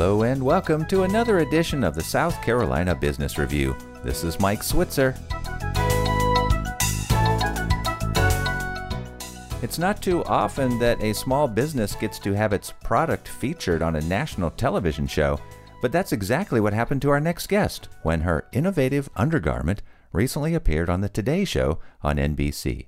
Hello and welcome to another edition of the South Carolina Business Review. This is Mike Switzer. It's not too often that a small business gets to have its product featured on a national television show, but that's exactly what happened to our next guest when her innovative undergarment recently appeared on the Today Show on NBC.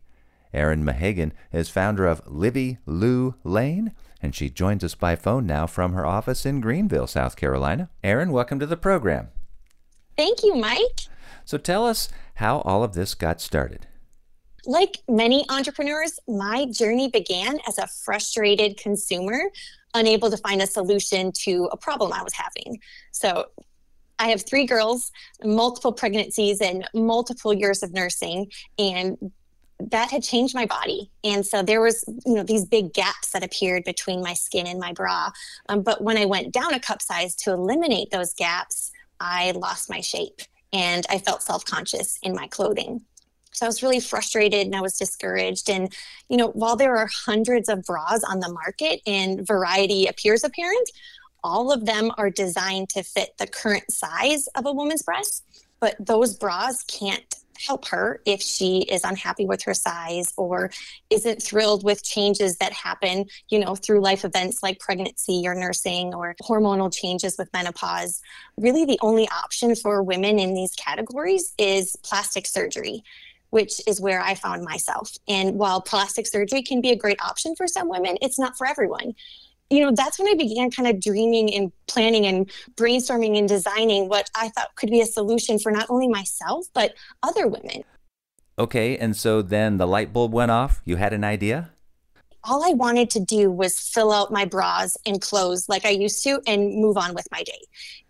Erin Mehagan is founder of Livi Lu Lane, and she joins us by phone now from her office in Greenville, South Carolina. Erin, welcome to the program. Thank you, Mike. So tell us how all of this got started. Like many entrepreneurs, my journey began as a frustrated consumer, unable to find a solution to a problem I was having. So I have three girls, multiple pregnancies, and multiple years of nursing. And that had changed my body and so there was you know these big gaps that appeared between my skin and my bra um, but when i went down a cup size to eliminate those gaps i lost my shape and i felt self-conscious in my clothing so I was really frustrated and I was discouraged. And, you know, while there are hundreds of bras on the market and variety appears apparent, all of them are designed to fit the current size of a woman's breast. But those bras can't help her if she is unhappy with her size or isn't thrilled with changes that happen, you know, through life events like pregnancy or nursing or hormonal changes with menopause. Really, the only option for women in these categories is plastic surgery which is where I found myself. And while plastic surgery can be a great option for some women, it's not for everyone. You know, that's when I began kind of dreaming and planning and brainstorming and designing what I thought could be a solution for not only myself, but other women. Okay, and so then the light bulb went off. You had an idea? All I wanted to do was fill out my bras and clothes like I used to and move on with my day.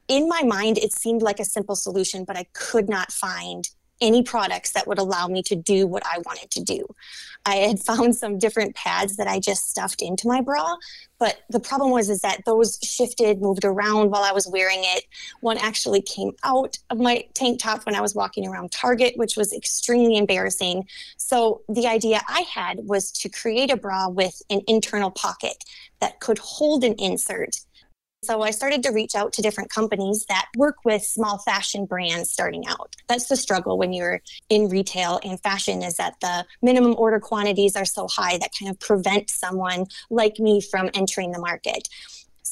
In my mind, it seemed like a simple solution, but I could not find any products that would allow me to do what I wanted to do. I had found some different pads that I just stuffed into my bra, but the problem was is that those shifted, moved around while I was wearing it. One actually came out of my tank top when I was walking around Target, which was extremely embarrassing. So the idea I had was to create a bra with an internal pocket that could hold an insert so I started to reach out to different companies that work with small fashion brands starting out. That's the struggle when you're in retail and fashion is that the minimum order quantities are so high that kind of prevent someone like me from entering the market.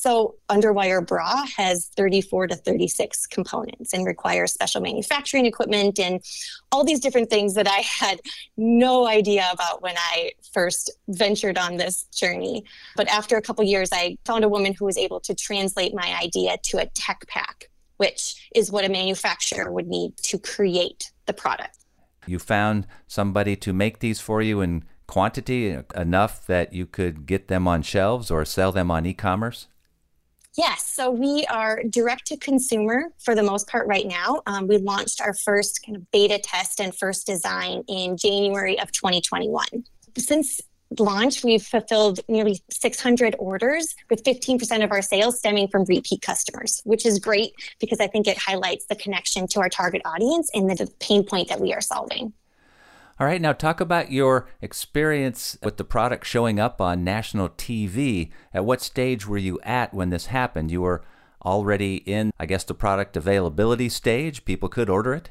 So, Underwire Bra has 34 to 36 components and requires special manufacturing equipment and all these different things that I had no idea about when I first ventured on this journey. But after a couple years, I found a woman who was able to translate my idea to a tech pack, which is what a manufacturer would need to create the product. You found somebody to make these for you in quantity uh, enough that you could get them on shelves or sell them on e commerce? Yes, so we are direct to consumer for the most part right now. Um, we launched our first kind of beta test and first design in January of 2021. Since launch, we've fulfilled nearly 600 orders, with 15% of our sales stemming from repeat customers, which is great because I think it highlights the connection to our target audience and the pain point that we are solving. All right, now talk about your experience with the product showing up on national TV. At what stage were you at when this happened? You were already in, I guess, the product availability stage. People could order it?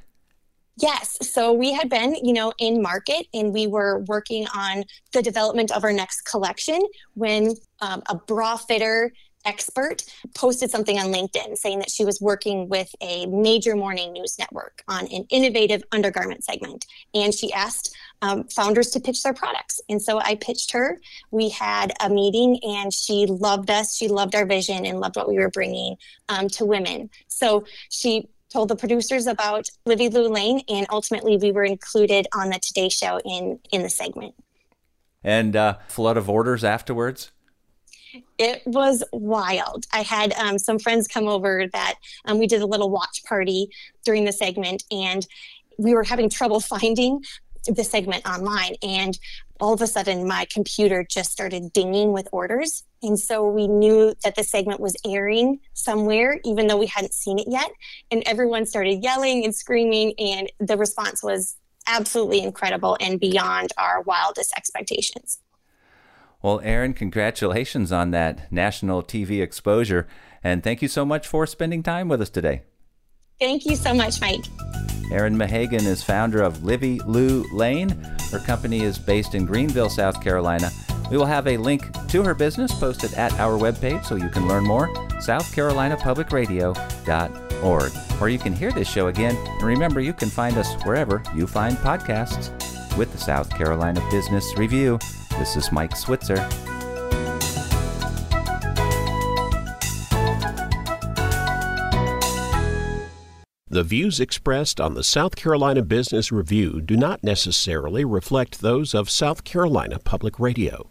Yes. So we had been, you know, in market and we were working on the development of our next collection when um, a bra fitter expert posted something on LinkedIn saying that she was working with a major morning news network on an innovative undergarment segment. And she asked um, founders to pitch their products. And so I pitched her. We had a meeting and she loved us. She loved our vision and loved what we were bringing um, to women. So she told the producers about Livi Lu Lane, and ultimately we were included on the Today Show in in the segment. And uh, flood of orders afterwards. It was wild. I had um, some friends come over that um, we did a little watch party during the segment, and we were having trouble finding the segment online. And all of a sudden, my computer just started dinging with orders. And so we knew that the segment was airing somewhere, even though we hadn't seen it yet. And everyone started yelling and screaming, and the response was absolutely incredible and beyond our wildest expectations. Well, Erin, congratulations on that national TV exposure. And thank you so much for spending time with us today. Thank you so much, Mike. Erin Mehagan is founder of Livi Lu Lane. Her company is based in Greenville, South Carolina. We will have a link to her business posted at our webpage so you can learn more, southcarolinapublicradio.org. Or you can hear this show again. And remember, you can find us wherever you find podcasts. With the South Carolina Business Review, this is Mike Switzer. The views expressed on the South Carolina Business Review do not necessarily reflect those of South Carolina Public Radio.